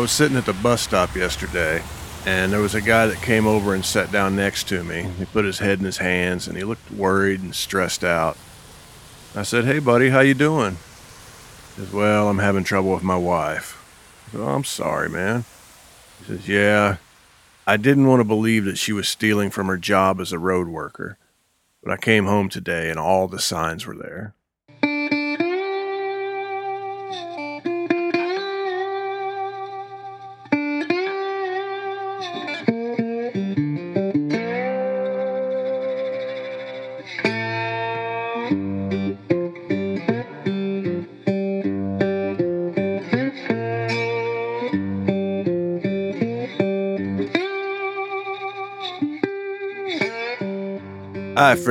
was sitting at the bus stop yesterday, and there was a guy that came over and sat down next to me. He put his head in his hands, and he looked worried and stressed out. I said, "Hey, buddy, how you doing?" He says, "Well, I'm having trouble with my wife." I said, oh, "I'm sorry, man." He says, "Yeah, I didn't want to believe that she was stealing from her job as a road worker, but I came home today and all the signs were there."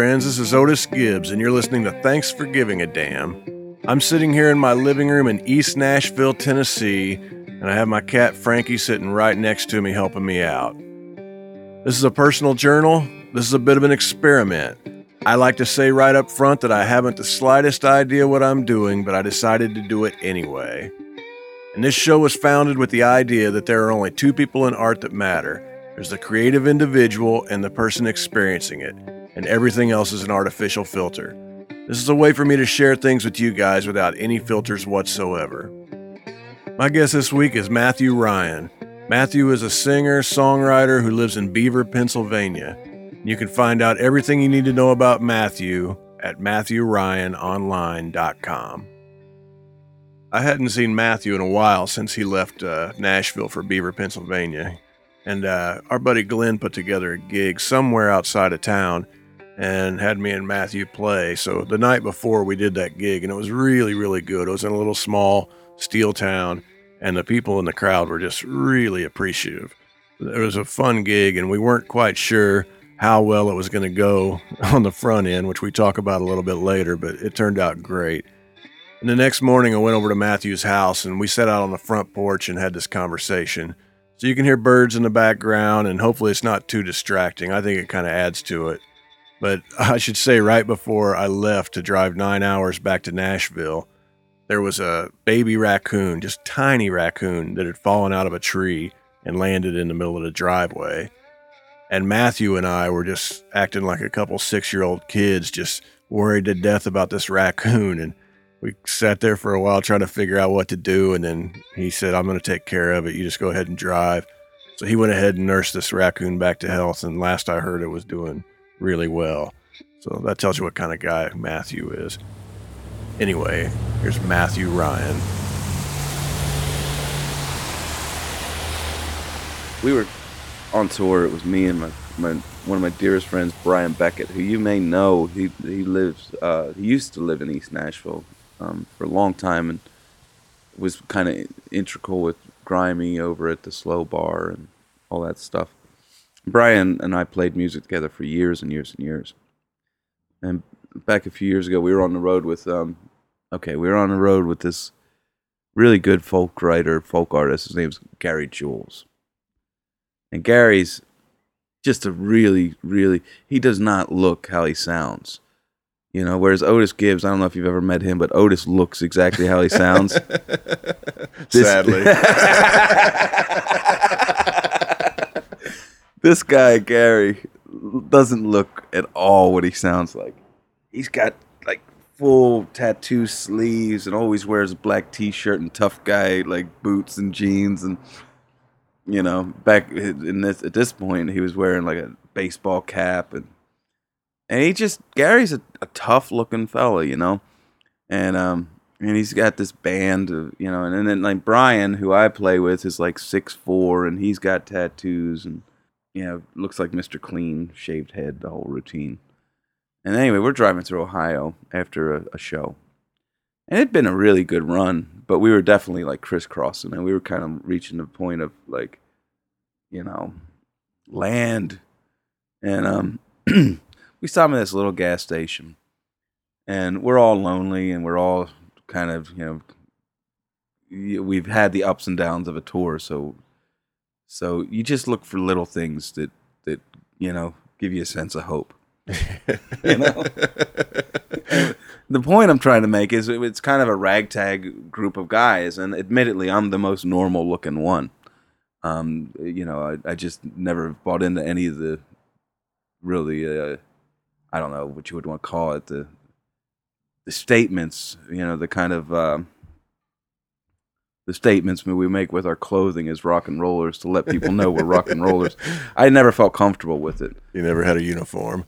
Friends. This is Otis Gibbs, and you're listening to Thanks for Giving a Damn. I'm sitting here in my living room in East Nashville, Tennessee, and I have my cat Frankie sitting right next to me helping me out. This is a personal journal. This is a bit of an experiment. I like to say right up front that I haven't the slightest idea what I'm doing, but I decided to do it anyway. And this show was founded with the idea that there are only two people in art that matter there's the creative individual and the person experiencing it and everything else is an artificial filter. This is a way for me to share things with you guys without any filters whatsoever. My guest this week is Matthew Ryan. Matthew is a singer, songwriter who lives in Beaver, Pennsylvania. You can find out everything you need to know about Matthew at MatthewRyanOnline.com. I hadn't seen Matthew in a while since he left uh, Nashville for Beaver, Pennsylvania. And uh, our buddy Glenn put together a gig somewhere outside of town and had me and Matthew play. So the night before we did that gig, and it was really, really good. It was in a little small steel town, and the people in the crowd were just really appreciative. It was a fun gig, and we weren't quite sure how well it was going to go on the front end, which we talk about a little bit later, but it turned out great. And the next morning, I went over to Matthew's house, and we sat out on the front porch and had this conversation. So you can hear birds in the background, and hopefully it's not too distracting. I think it kind of adds to it. But I should say, right before I left to drive nine hours back to Nashville, there was a baby raccoon, just tiny raccoon, that had fallen out of a tree and landed in the middle of the driveway. And Matthew and I were just acting like a couple six year old kids, just worried to death about this raccoon. And we sat there for a while trying to figure out what to do. And then he said, I'm going to take care of it. You just go ahead and drive. So he went ahead and nursed this raccoon back to health. And last I heard, it was doing really well. So that tells you what kind of guy Matthew is. Anyway, here's Matthew Ryan. We were on tour. It was me and my, my one of my dearest friends, Brian Beckett, who you may know. He he lives. Uh, he used to live in East Nashville um, for a long time and was kind of integral with Grimey over at the Slow Bar and all that stuff. Brian and I played music together for years and years and years. And back a few years ago, we were on the road with, um, okay, we were on the road with this really good folk writer, folk artist. His name's Gary Jules. And Gary's just a really, really, he does not look how he sounds. You know, whereas Otis Gibbs, I don't know if you've ever met him, but Otis looks exactly how he sounds. Sadly. this guy Gary doesn't look at all what he sounds like. He's got like full tattoo sleeves and always wears a black t-shirt and tough guy like boots and jeans and you know back in this at this point he was wearing like a baseball cap and and he just Gary's a, a tough looking fella, you know, and um and he's got this band of you know and, and then like Brian who I play with is like six four and he's got tattoos and you know, looks like Mr. Clean, shaved head, the whole routine. And anyway, we're driving through Ohio after a, a show. And it'd been a really good run, but we were definitely like crisscrossing and we were kind of reaching the point of like, you know, land. And um we stopped at this little gas station. And we're all lonely and we're all kind of, you know, we've had the ups and downs of a tour, so so you just look for little things that that you know give you a sense of hope. you know. the point I'm trying to make is it's kind of a ragtag group of guys, and admittedly, I'm the most normal looking one. Um, you know, I, I just never bought into any of the really, uh, I don't know what you would want to call it, the the statements. You know, the kind of um, the statements we make with our clothing as rock and rollers to let people know we're rock and rollers. I never felt comfortable with it. You never had a uniform.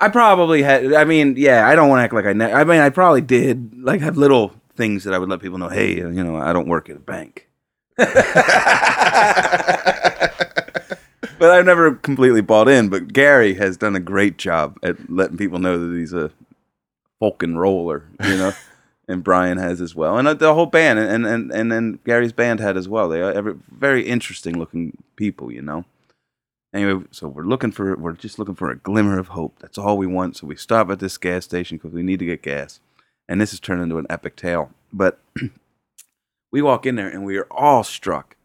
I probably had. I mean, yeah, I don't want to act like I. Ne- I mean, I probably did. Like, have little things that I would let people know. Hey, you know, I don't work at a bank. but I've never completely bought in. But Gary has done a great job at letting people know that he's a folk and roller. You know. And Brian has as well, and uh, the whole band, and and and then Gary's band had as well. They are every, very interesting looking people, you know. Anyway, so we're looking for we're just looking for a glimmer of hope. That's all we want. So we stop at this gas station because we need to get gas, and this has turned into an epic tale. But we walk in there and we are all struck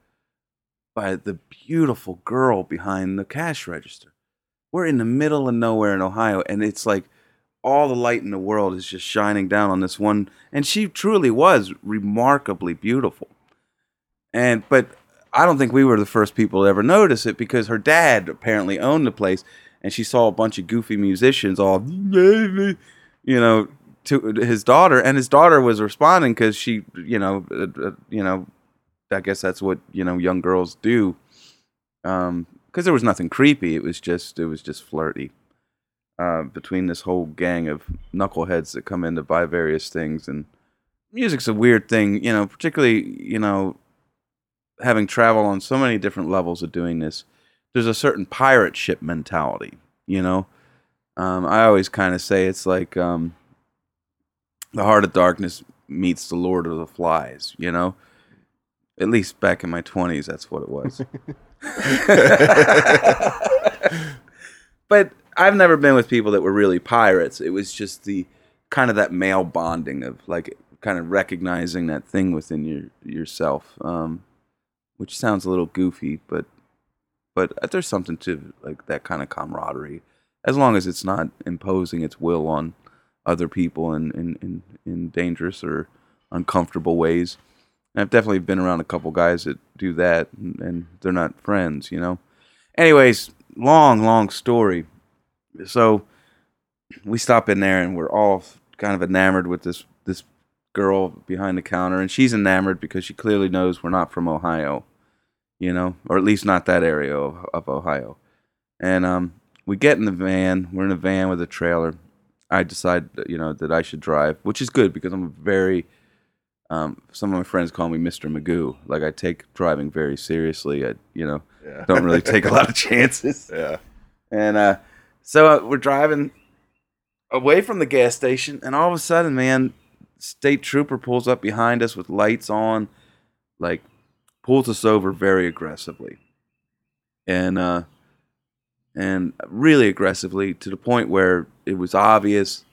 by the beautiful girl behind the cash register. We're in the middle of nowhere in Ohio, and it's like all the light in the world is just shining down on this one and she truly was remarkably beautiful. And but i don't think we were the first people to ever notice it because her dad apparently owned the place and she saw a bunch of goofy musicians all you know to his daughter and his daughter was responding because she you know uh, uh, you know i guess that's what you know young girls do um because there was nothing creepy it was just it was just flirty uh, between this whole gang of knuckleheads that come in to buy various things. And music's a weird thing, you know, particularly, you know, having traveled on so many different levels of doing this. There's a certain pirate ship mentality, you know. Um, I always kind of say it's like um, the Heart of Darkness meets the Lord of the Flies, you know. At least back in my 20s, that's what it was. but I've never been with people that were really pirates. It was just the kind of that male bonding of like kind of recognizing that thing within your yourself, um, which sounds a little goofy, but but there's something to like that kind of camaraderie, as long as it's not imposing its will on other people in in in, in dangerous or uncomfortable ways. And I've definitely been around a couple guys that do that, and, and they're not friends, you know. Anyways, long, long story so we stop in there and we're all kind of enamored with this this girl behind the counter and she's enamored because she clearly knows we're not from Ohio, you know, or at least not that area of, of Ohio. And um, we get in the van. We're in a van with a trailer. I decide, you know, that I should drive, which is good because I'm a very. Um, some of my friends call me Mr. Magoo. Like I take driving very seriously. I, you know, yeah. don't really take a lot of chances. Yeah. And uh, so uh, we're driving away from the gas station, and all of a sudden, man, state trooper pulls up behind us with lights on, like pulls us over very aggressively, and uh, and really aggressively to the point where it was obvious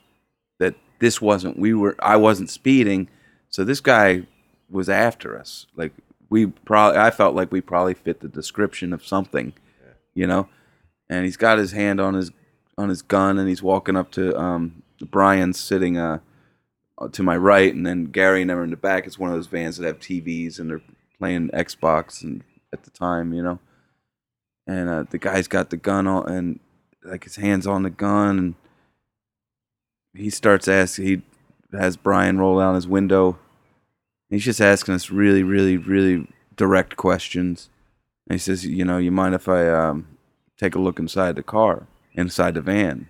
that this wasn't we were I wasn't speeding, so this guy was after us. Like we probably I felt like we probably fit the description of something, you know. And he's got his hand on his on his gun and he's walking up to um, Brian sitting uh, to my right, and then Gary and them in the back. It's one of those vans that have TVs and they're playing Xbox and at the time, you know. And uh, the guy's got the gun on and like his hands on the gun, and he starts asking. He has Brian roll down his window. He's just asking us really, really, really direct questions. And he says, "You know, you mind if I um, take a look inside the car?" Inside the van.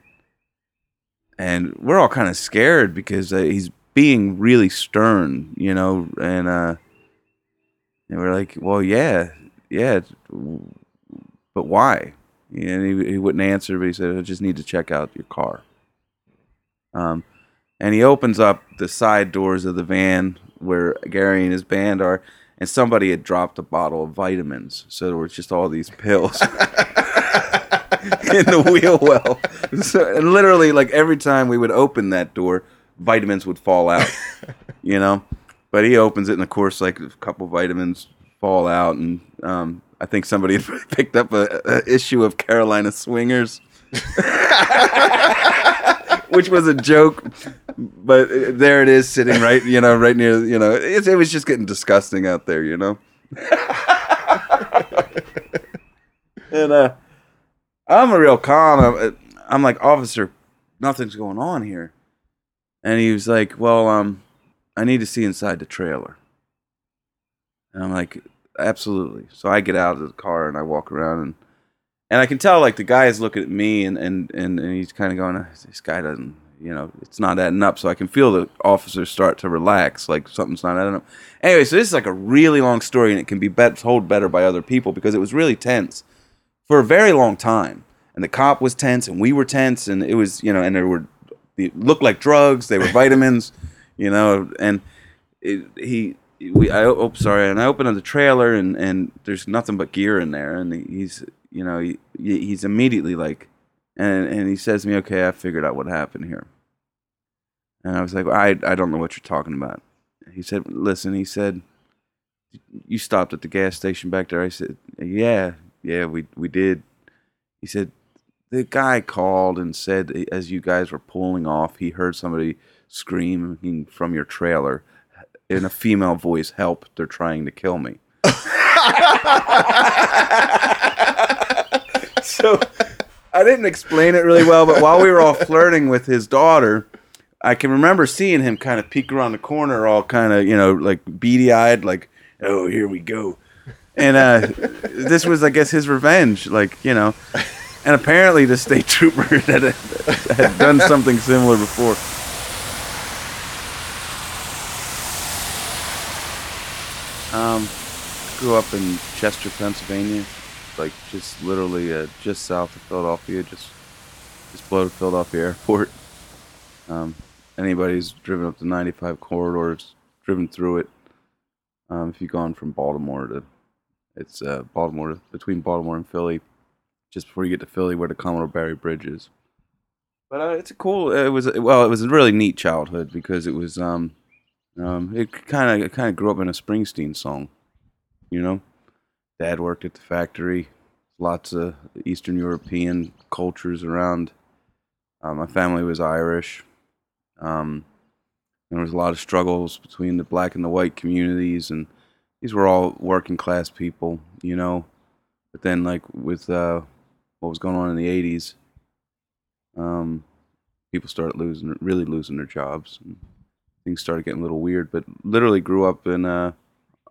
And we're all kind of scared because uh, he's being really stern, you know, and uh, and we're like, well, yeah, yeah, but why? And he, he wouldn't answer, but he said, I just need to check out your car. Um, and he opens up the side doors of the van where Gary and his band are, and somebody had dropped a bottle of vitamins, so there was just all these pills. in the wheel well. So, and literally, like every time we would open that door, vitamins would fall out. You know, but he opens it, and of course, like a couple vitamins fall out, and um, I think somebody picked up a, a issue of Carolina Swingers. which was a joke, but there it is sitting right, you know, right near, you know, it, it was just getting disgusting out there, you know. and uh, I'm a real calm. I'm, I'm like, officer, nothing's going on here. And he was like, well, um, I need to see inside the trailer. And I'm like, absolutely. So I get out of the car and I walk around and and I can tell like the guy is looking at me and and and, and he's kind of going, this guy doesn't, you know, it's not adding up. So I can feel the officers start to relax, like something's not adding up. Anyway, so this is like a really long story and it can be bet- told better by other people because it was really tense for a very long time. And the cop was tense and we were tense and it was, you know, and there were, it looked like drugs, they were vitamins, you know, and it, he, we, I, oh, oh, sorry, and I opened up the trailer and, and there's nothing but gear in there. And he's, you know, he, he's immediately like, and, and he says to me, okay, I figured out what happened here. And I was like, I, I don't know what you're talking about. He said, listen, he said, you stopped at the gas station back there. I said, yeah, yeah, we, we did. He said, the guy called and said, eh, as you guys were pulling off, he heard somebody screaming from your trailer in a female voice, help, they're trying to kill me. so I didn't explain it really well, but while we were all flirting with his daughter, I can remember seeing him kind of peek around the corner, all kind of, you know, like beady eyed, like, oh, here we go. And uh, this was, I guess, his revenge, like, you know. And apparently the state trooper had, had done something similar before. Um, grew up in Chester, Pennsylvania like just literally uh, just south of Philadelphia, just just below Philadelphia Airport. Um, anybody's driven up the 95 corridors, driven through it. Um, if you've gone from Baltimore to, it's uh, Baltimore between Baltimore and Philly, just before you get to Philly, where the Commodore Barry Bridge is. But uh, it's a cool. It was well, it was a really neat childhood because it was um, um, it kind of kind of grew up in a Springsteen song, you know. Dad worked at the factory. Lots of Eastern European cultures around. Uh, my family was Irish. Um, there was a lot of struggles between the black and the white communities, and these were all working class people, you know. But then, like with uh, what was going on in the '80s, um, people started losing, really losing their jobs. things started getting a little weird. But literally grew up in uh,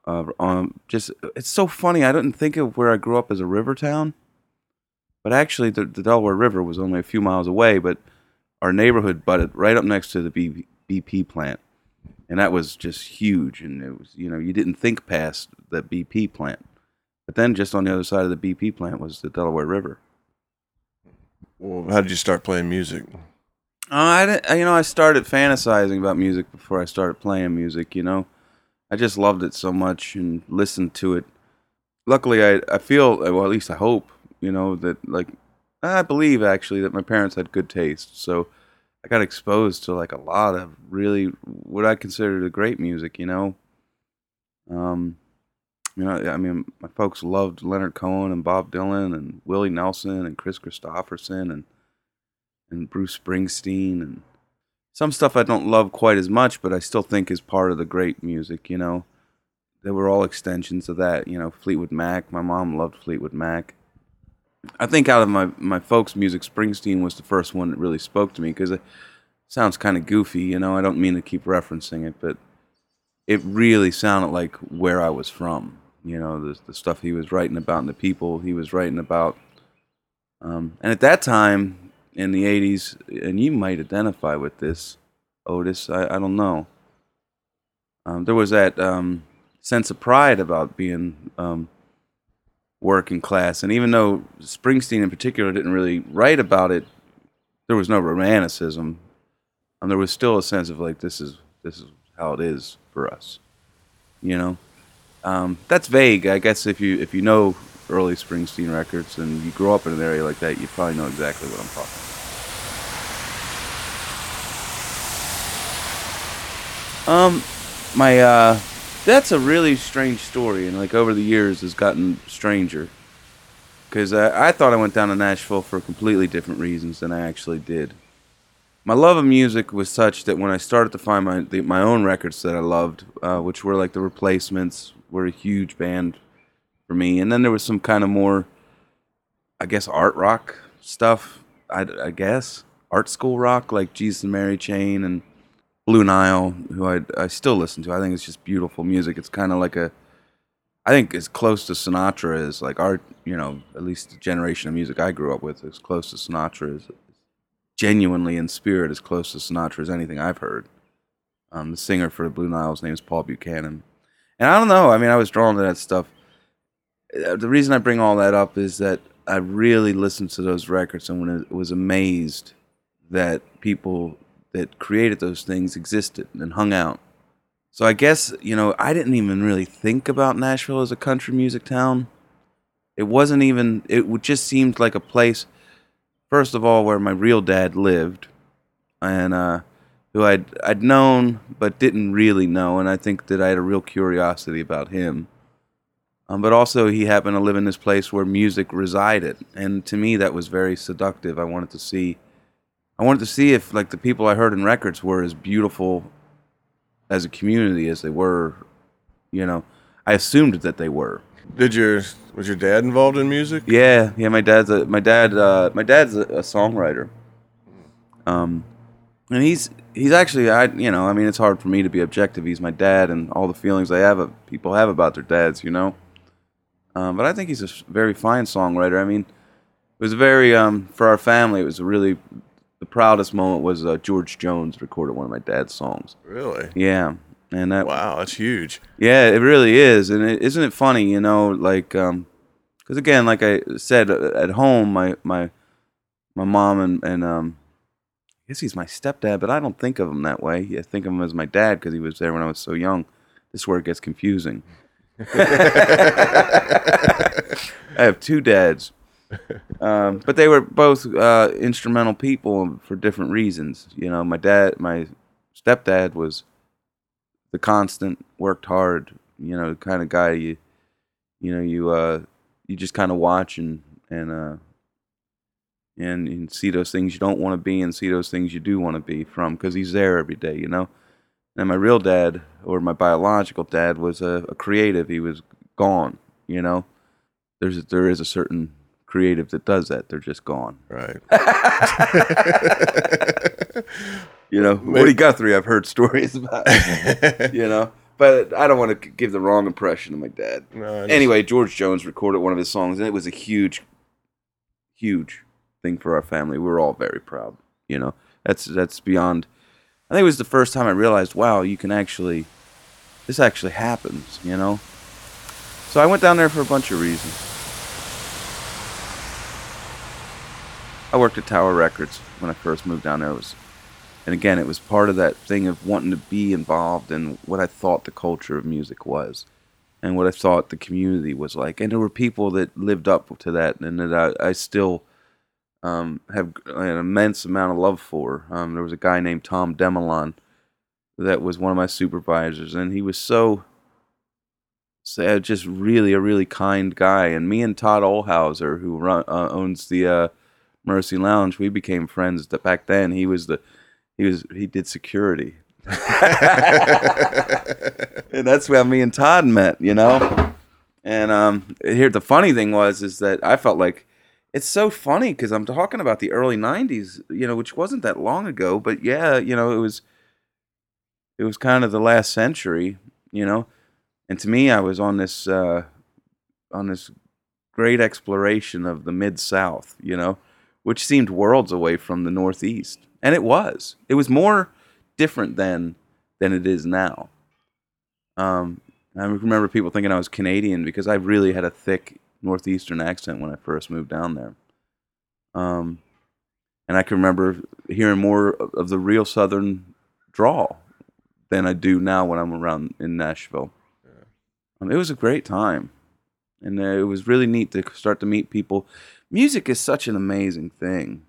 uh, um, just it's so funny. I didn't think of where I grew up as a river town, but actually the, the Delaware River was only a few miles away. But our neighborhood butted right up next to the BP plant, and that was just huge. And it was you know you didn't think past the BP plant, but then just on the other side of the BP plant was the Delaware River. Well, how did you start playing music? Uh, I, you know, I started fantasizing about music before I started playing music. You know, I just loved it so much and listened to it. Luckily, I I feel well, at least I hope you know that like I believe actually that my parents had good taste, so I got exposed to like a lot of really what I consider the great music. You know, um, you know, I mean, my folks loved Leonard Cohen and Bob Dylan and Willie Nelson and Kris Kristofferson and and Bruce Springsteen and some stuff I don't love quite as much, but I still think is part of the great music, you know. They were all extensions of that, you know, Fleetwood Mac. My mom loved Fleetwood Mac. I think out of my, my folks' music, Springsteen was the first one that really spoke to me because it sounds kind of goofy, you know. I don't mean to keep referencing it, but it really sounded like where I was from, you know, the, the stuff he was writing about and the people he was writing about. Um, and at that time, in the 80s, and you might identify with this, Otis. I, I don't know. Um, there was that um, sense of pride about being um, working class. And even though Springsteen in particular didn't really write about it, there was no romanticism. And there was still a sense of like, this is, this is how it is for us. You know? Um, that's vague. I guess if you, if you know early Springsteen records and you grow up in an area like that, you probably know exactly what I'm talking about. Um, my uh, that's a really strange story, and like over the years has gotten stranger. Because I, I thought I went down to Nashville for completely different reasons than I actually did. My love of music was such that when I started to find my the, my own records that I loved, uh, which were like the Replacements, were a huge band for me, and then there was some kind of more I guess art rock stuff. I, I guess art school rock like Jesus and Mary Chain and Blue Nile, who I I still listen to. I think it's just beautiful music. It's kind of like a I think as close to Sinatra as like our, you know, at least the generation of music I grew up with, as close to Sinatra as genuinely in spirit, as close to Sinatra as anything I've heard. Um, the singer for Blue Nile's name is Paul Buchanan, and I don't know. I mean, I was drawn to that stuff. Uh, The reason I bring all that up is that I really listened to those records and was amazed that people that created those things existed and hung out. So I guess, you know, I didn't even really think about Nashville as a country music town. It wasn't even it just seemed like a place first of all where my real dad lived and uh who I'd I'd known but didn't really know and I think that I had a real curiosity about him. Um, but also he happened to live in this place where music resided and to me that was very seductive. I wanted to see I wanted to see if like the people I heard in records were as beautiful as a community as they were, you know. I assumed that they were. Did your was your dad involved in music? Yeah, yeah. My dad's a my dad. Uh, my dad's a, a songwriter. Um, and he's he's actually I you know I mean it's hard for me to be objective. He's my dad, and all the feelings I have people have about their dads, you know. Um, but I think he's a very fine songwriter. I mean, it was very um for our family. It was a really the proudest moment was uh, George Jones recorded one of my dad's songs. Really? Yeah, and that Wow, that's huge. yeah, it really is, and isn't it funny? You know, like, um 'cause again, like I said, uh, at home, my my my mom and and um, I guess he's my stepdad, but I don't think of him that way. I think of him as my dad because he was there when I was so young. This is where it gets confusing. I have two dads, um, but they were both uh, instrumental people for different reasons. You know, my dad, my stepdad was the constant, worked hard. You know, kind of guy you, you know, you uh, you just kind of watch and and uh, and, and see those things you don't want to be and see those things you do want to be from because he's there every day. You know. And my real dad, or my biological dad, was a, a creative. He was gone. You know, there's there is a certain creative that does that. They're just gone. Right. You know, Woody Guthrie, I've heard stories about. you know, but I don't want to give the wrong impression of my dad. No, Anyway, George Jones recorded one of his songs, and it was a huge, huge thing for our family. We were all very proud. You know, that's that's beyond. I think it was the first time I realized, wow, you can actually, this actually happens. You know. So I went down there for a bunch of reasons. I worked at Tower Records when I first moved down there. It was and again, it was part of that thing of wanting to be involved in what I thought the culture of music was, and what I thought the community was like. And there were people that lived up to that, and that I, I still um, have an immense amount of love for. Um, there was a guy named Tom Demelon that was one of my supervisors, and he was so, so just really a really kind guy. And me and Todd Olhauser, who run, uh, owns the uh, Mercy Lounge, we became friends. That back then he was the he was he did security. And that's where me and todd met you know? And um here the funny thing was is that i felt like it's so funny because i'm talking about the early 90s you know which wasn't that long ago but yeah you know it was it was kind of the last century you know? And to me i was on this uh on this great exploration of the mid south you know which seemed worlds away from the northeast. And it was. It was more different then than it is now. Um, i remember people thinking i was canadian because i really had a thick northeastern accent when i first moved down there. Um, and i can remember hearing more of of the real southern drawl than i do now when i'm around in nashville. Um, it was a great time. And uh, it was really neat to start to meet people music is such an amazing thing.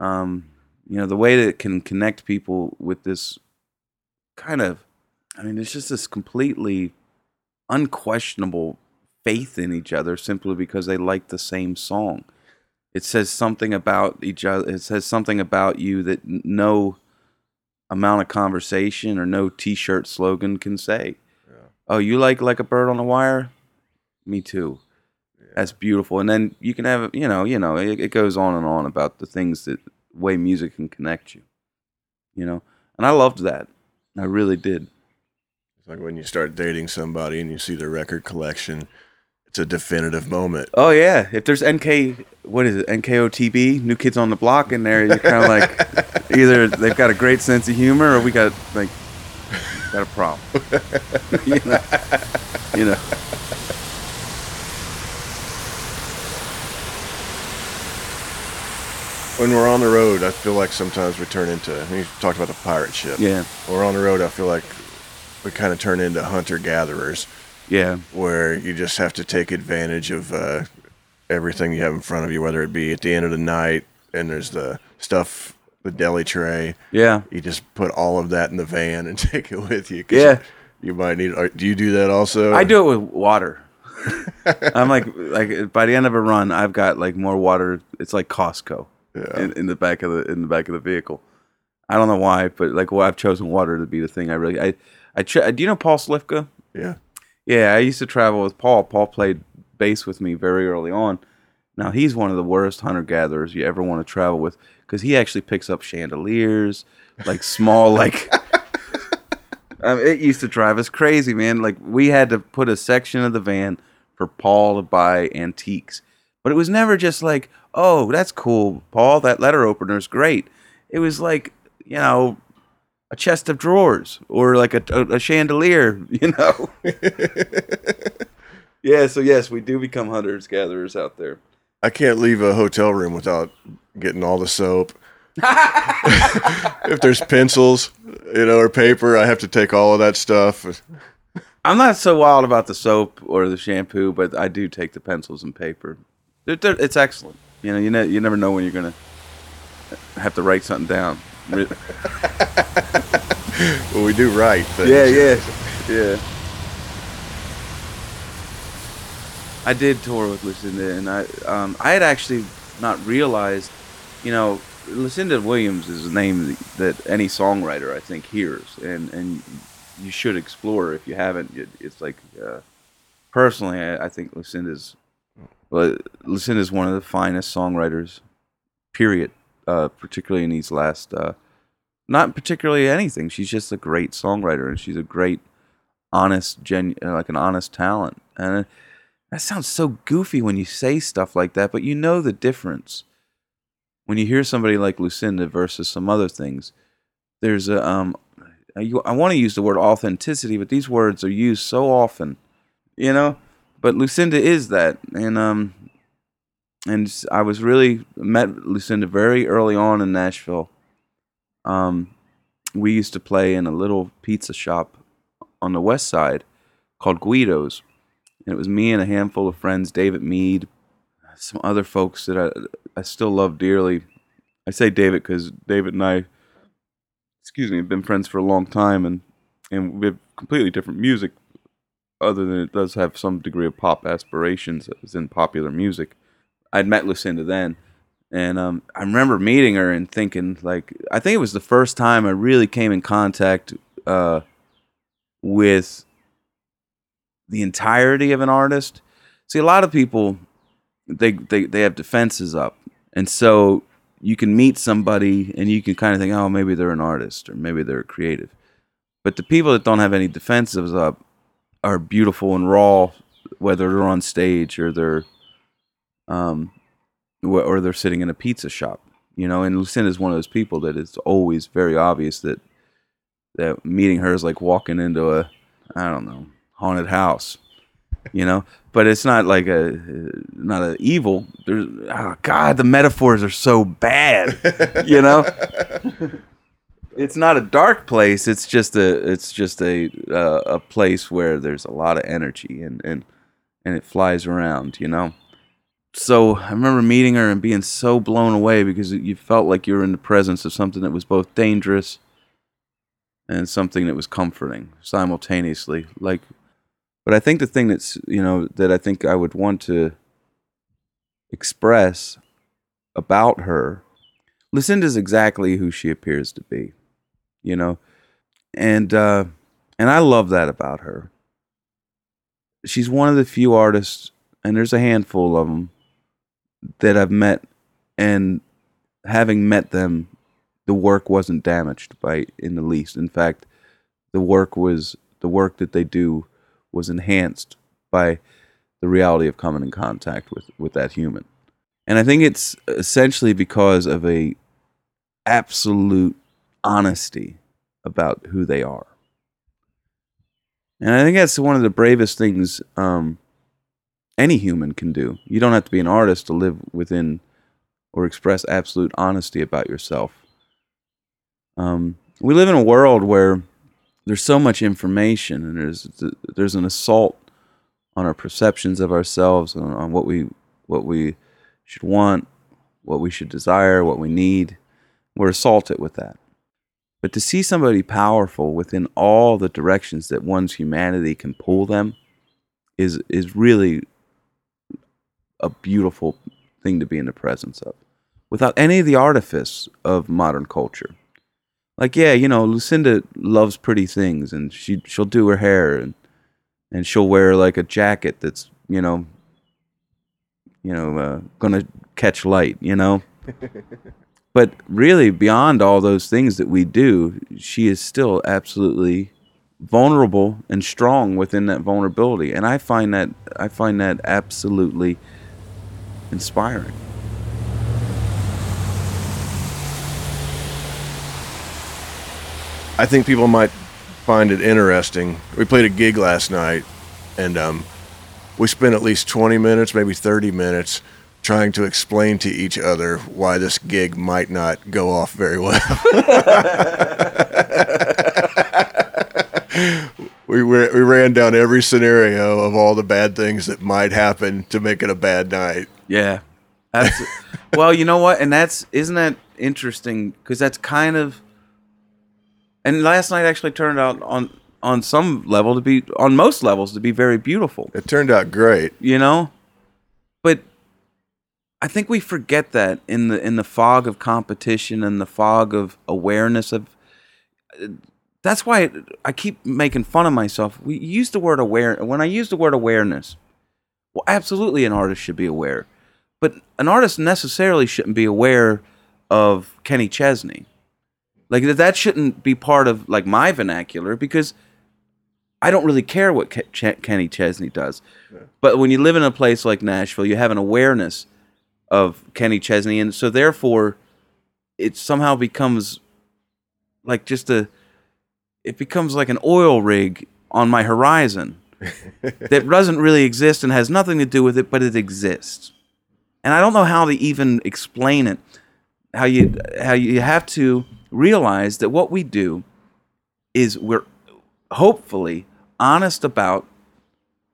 Um, you know the way that it can connect people with this kind of i mean it's just this completely unquestionable faith in each other simply because they like the same song. It says something about each other it says something about you that no amount of conversation or no t-shirt slogan can say. Yeah. oh you like like a bird on a wire? Me too That's beautiful. And then you can have, you know, you know, it, it goes on and on about the things that way music can connect you. You know, and I loved that. I really did. It's like when you start dating somebody and you see their record collection. It's a definitive moment. Oh yeah, if there's NK, what is it? NKOTB, New Kids on the Block in there, you're kind of like, either they've got a great sense of humor or we got like got a problem. you know. You know. When we're on the road, I feel like sometimes we turn into. You talked about the pirate ship. Yeah. When we're on the road, I feel like we kind of turn into hunter gatherers, Yeah. where you just have to take advantage of uh, everything you have in front of you, whether it be at the end of the night and there's the stuff, the deli tray. Yeah. You just put all of that in the van and take it with you. 'cause Yeah. You might need. Do you do that also? I do it with water. I'm like like by the end of a run, I've got like more water. It's like Costco Yeah. in, in the back of the in the back of the vehicle. I don't know why, but like well, I've chosen water to be the thing. I really I I ch- do you know Paul Slifka? Yeah. Yeah, I used to travel with Paul. Paul played bass with me very early on. Now he's one of the worst hunter gatherers you ever want to travel with because he actually picks up chandeliers, like small, like. Um, it used to drive us crazy, man. Like we had to put a section of the van for Paul to buy antiques, but it was never just like, "Oh, that's cool, Paul. That letter opener is great." It was like, you know, a chest of drawers or like a, a, a chandelier, you know. yeah. So yes, we do become hunters gatherers out there. I can't leave a hotel room without getting all the soap. if there's pencils, you know, or paper, I have to take all of that stuff. I'm not so wild about the soap or the shampoo, but I do take the pencils and paper. It's excellent. You know, you ne- you never know when you're gonna have to write something down. Well, we do write. things. yeah, yeah, yeah. I did tour with Lucinda, and I um, I had actually not realized, you know, Lucinda Williams is a name that any songwriter I think hears, and and you should explore if you haven't. It, it's like uh, personally, I, I think Lucinda's well, is one of the finest songwriters, period. Uh, particularly in these last, uh, not particularly anything. She's just a great songwriter, and she's a great, honest, genu- uh, like an honest talent. And that sounds so goofy when you say stuff like that, but you know the difference when you hear somebody like Lucinda versus some other things. There's a um, I want to use the word authenticity, but these words are used so often, you know. But Lucinda is that, and um, and I was really met Lucinda very early on in Nashville. Um, we used to play in a little pizza shop on the west side called Guido's, and it was me and a handful of friends, David Mead, some other folks that I I still love dearly. I say David because David and I, excuse me, have been friends for a long time, and and we have completely different music. Other than it does have some degree of pop aspirations as in popular music. I'd met Lucinda then, and um, I remember meeting her and thinking like I think it was the first time I really came in contact uh, with the entirety of an artist. See, a lot of people they they they have defenses up, and so you can meet somebody and you can kind of think, oh, maybe they're an artist or maybe they're creative. But the people that don't have any defensives up are beautiful and raw, whether they're on stage or they're um or they're sitting in a pizza shop. You know, and Lucinda is one of those people that it's always very obvious that that meeting her is like walking into a I don't know haunted house. You know, but it's not like a not a evil. There's oh God, the metaphors are so bad. You know, it's not a dark place. It's just a it's just a uh, a place where there's a lot of energy and and and it flies around. You know. So I remember meeting her and being so blown away because you felt like you were in the presence of something that was both dangerous and something that was comforting simultaneously. Like, but I think the thing that's you know that I think I would want to express about her, Lucinda's exactly who she appears to be, you know, and uh, and I love that about her. She's one of the few artists, and there's a handful of them that I've met, and having met them, the work wasn't damaged by in the least. In fact, the work was the work that they do was enhanced by the reality of coming in contact with with that human. And I think it's essentially because of a absolute honesty about who they are. And I think that's one of the bravest things um, any human can do. You don't have to be an artist to live within or express absolute honesty about yourself. Um, we live in a world where there's so much information and there's there's an assault on our perceptions of ourselves and on what we what we should want, what we should desire, what we need. We're assaulted with that. But to see somebody powerful within all the directions that one's humanity can pull them is is really a beautiful thing to be in the presence of without any of the artifice of modern culture. Like yeah, you know, Lucinda loves pretty things and she she'll do her hair and and she'll wear like a jacket that's, you know, you know, uh, going to catch light, you know. But really, beyond all those things that we do, she is still absolutely vulnerable and strong within that vulnerability. And I find that I find that absolutely inspiring. I think people might find it interesting. We played a gig last night, and um, we spent at least 20 minutes, maybe 30 minutes, trying to explain to each other why this gig might not go off very well. we, we we ran down every scenario of all the bad things that might happen to make it a bad night. Yeah. That's, well, you know what? And that's, isn't that interesting? Because that's kind of, and last night actually turned out on, on some level to be, on most levels, to be very beautiful, It turned out great. you know? But I think we forget that in the, in the fog of competition and the fog of awareness of, that's why I keep making fun of myself. We use the word aware. When I use the word awareness, well, absolutely, an artist should be aware, but an artist necessarily shouldn't be aware of Kenny Chesney. Like that- that shouldn't be part of like my vernacular because I don't really care what Ke- Ch- Kenny Chesney does. But when you live in a place like Nashville, you have an awareness of Kenny Chesney, and so therefore, it somehow becomes like just a it becomes like an oil rig on my horizon that doesn't really exist and has nothing to do with it, but it exists. And I don't know how to even explain it. How you how you have to realize that what we do is we're hopefully honest about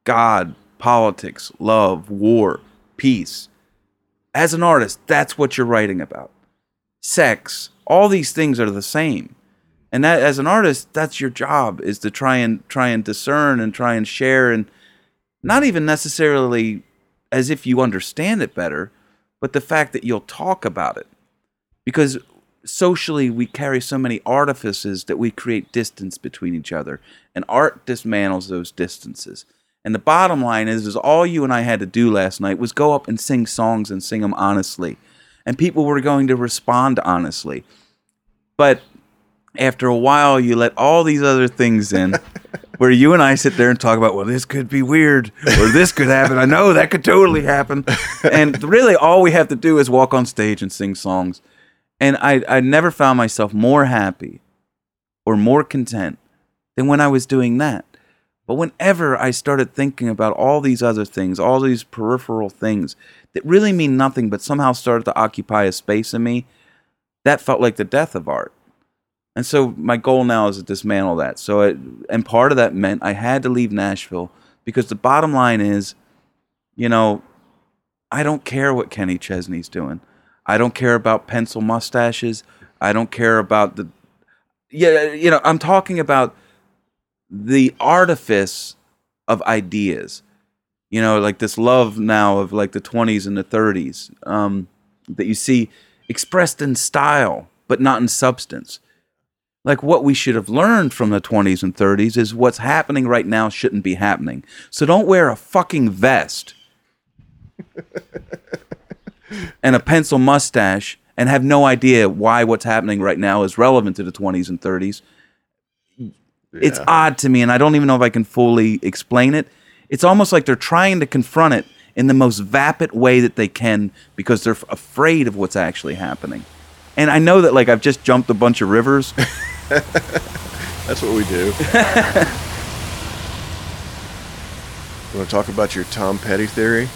God, politics, love, war, peace. As an artist, that's what you're writing about. Sex, all these things are the same. And that as an artist that's your job is to try and try and discern and try and share and not even necessarily as if you understand it better but the fact that you'll talk about it. Because socially we carry so many artifices that we create distance between each other and art dismantles those distances and the bottom line is is all you and I had to do last night was go up and sing songs and sing them honestly. And people were going to respond honestly. But after a while you let all these other things in where you and I sit there and talk about well this could be weird or this could happen. I know that could totally happen. And really all we have to do is walk on stage and sing songs. And I I never found myself more happy or more content than when I was doing that but whenever I started thinking about all these other things all these peripheral things that really mean nothing but somehow started to occupy a space in me that felt like the death of art and so my goal now is to dismantle that. So, it, and part of that meant I had to leave Nashville because the bottom line is, you know, I don't care what Kenny Chesney's doing. I don't care about pencil mustaches. I don't care about the, yeah, you know, I'm talking about the artifice of ideas. You know, like this love now of like the 20s and the 30s um, that you see expressed in style, but not in substance like what we should have learned from the 20s and 30s is what's happening right now shouldn't be happening. So don't wear a fucking vest and a pencil mustache and have no idea why what's happening right now is relevant to the 20s and 30s. It's Yeah. odd to me, and I don't even know if I can fully explain it. It's almost like they're trying to confront it in the most vapid way that they can because they're f- afraid of what's actually happening. And I know that, like, I've just jumped a bunch of rivers. That's what we do. you want to talk about your Tom Petty theory?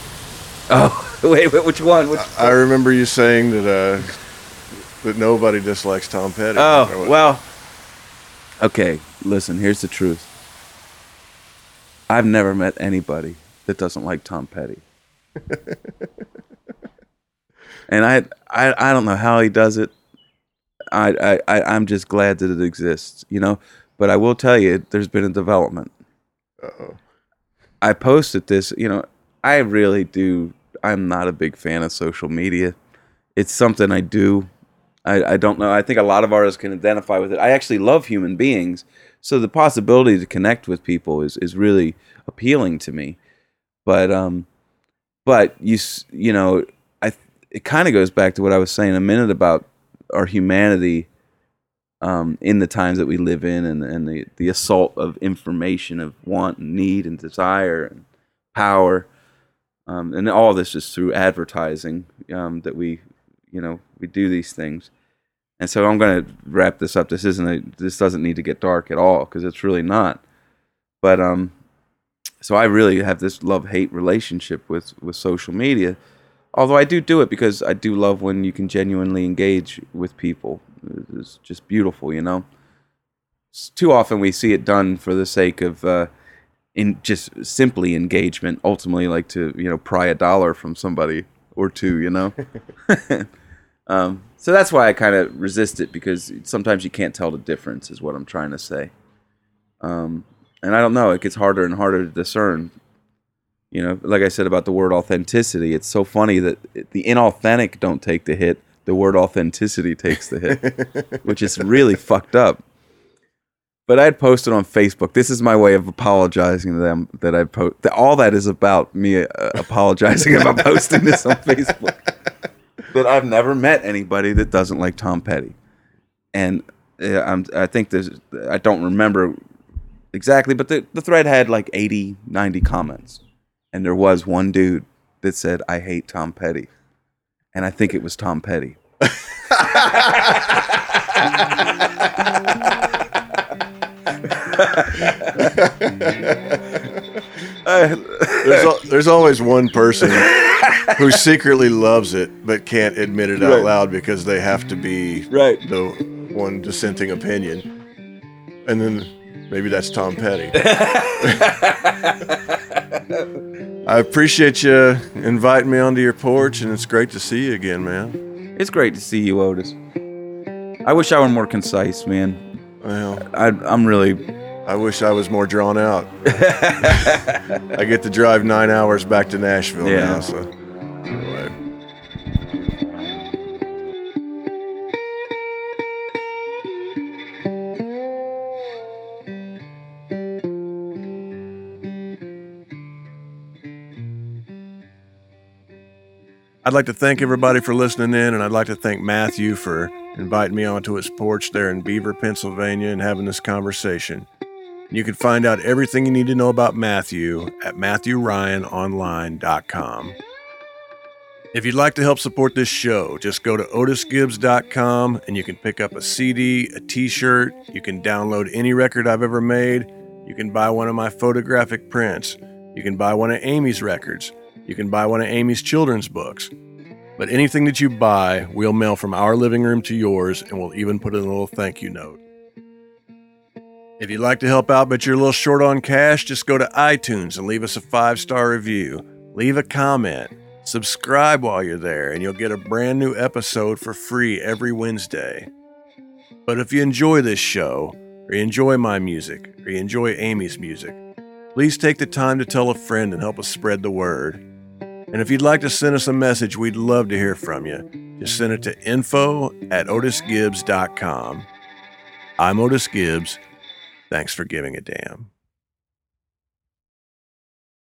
oh, wait, wait, which one? Which, I remember you saying that uh, that nobody dislikes Tom Petty. Oh, well. Okay, listen, here's the truth. I've never met anybody that doesn't like Tom Petty. and I, I I don't know how he does it. I, I, I I'm just glad that it exists, you know. But I will tell you, there's been a development. Uh-oh. I posted this, you know, I really do. I'm not a big fan of social media. It's something I do. I, I don't know. I think a lot of artists can identify with it. I actually love human beings. So the possibility to connect with people is, is really appealing to me. But, um, but you, you know, I, it kind of goes back to what I was saying a minute about our humanity um, in the times that we live in and, and the, the assault of information of want and need and desire and power um, and all this is through advertising um, that we you know we do these things. And so i'm going to wrap this up. This isn't a this doesn't need to get dark at all because it's really not. But um so i really have this love hate relationship with with social media although i do do it because i do love when you can genuinely engage with people. It's just beautiful you know? S- too often we see it done for the sake of uh in just simply engagement ultimately like to you know pry a dollar from somebody or two you know um, so that's why i kind of resist it because sometimes you can't tell the difference is what i'm trying to say um, and i don't know it gets harder and harder to discern you know like i said about the word authenticity it's so funny that the inauthentic don't take the hit the word authenticity takes the hit which is really fucked up but I had posted on Facebook. This is my way of apologizing to them that I post. That all that is about me uh, apologizing about posting this on Facebook. But I've never met anybody that doesn't like Tom Petty, and uh, I'm, I think there's. I don't remember exactly, but the, the thread had like 80, 90 comments, and there was one dude that said, "I hate Tom Petty," and I think it was Tom Petty. There's, there's always one person who secretly loves it but can't admit it out Right. loud because they have to be Right. the one dissenting opinion. And then maybe that's Tom Petty. I appreciate you inviting me onto your porch, and it's great to see you again, man. It's great to see you, Otis. I wish I were more concise, man. Well, I, I'm really. I wish I was more drawn out. I get to drive nine hours back to Nashville Yeah. now, so. Anyway. I'd like to thank everybody for listening in, and I'd like to thank Matthew for inviting me onto his porch there in Beaver, Pennsylvania, and having this conversation. You can find out everything you need to know about Matthew at MatthewRyanOnline.com. If you'd like to help support this show, just go to otisgibbs.com and you can pick up a CD, a t shirt. You can download any record I've ever made. You can buy one of my photographic prints. You can buy one of Amy's records. You can buy one of Amy's children's books. But anything that you buy, we'll mail from our living room to yours, and we'll even put in a little thank you note. If you'd like to help out but you're a little short on cash, just go to iTunes and leave us a five star review. Leave a comment. Subscribe while you're there, and you'll get a brand new episode for free every Wednesday. But if you enjoy this show, or you enjoy my music, or you enjoy Amy's music, please take the time to tell a friend and help us spread the word. And if you'd like to send us a message, we'd love to hear from you. Just send it to info at otisgibbs.com. I'm Otis Gibbs. Thanks for giving a damn.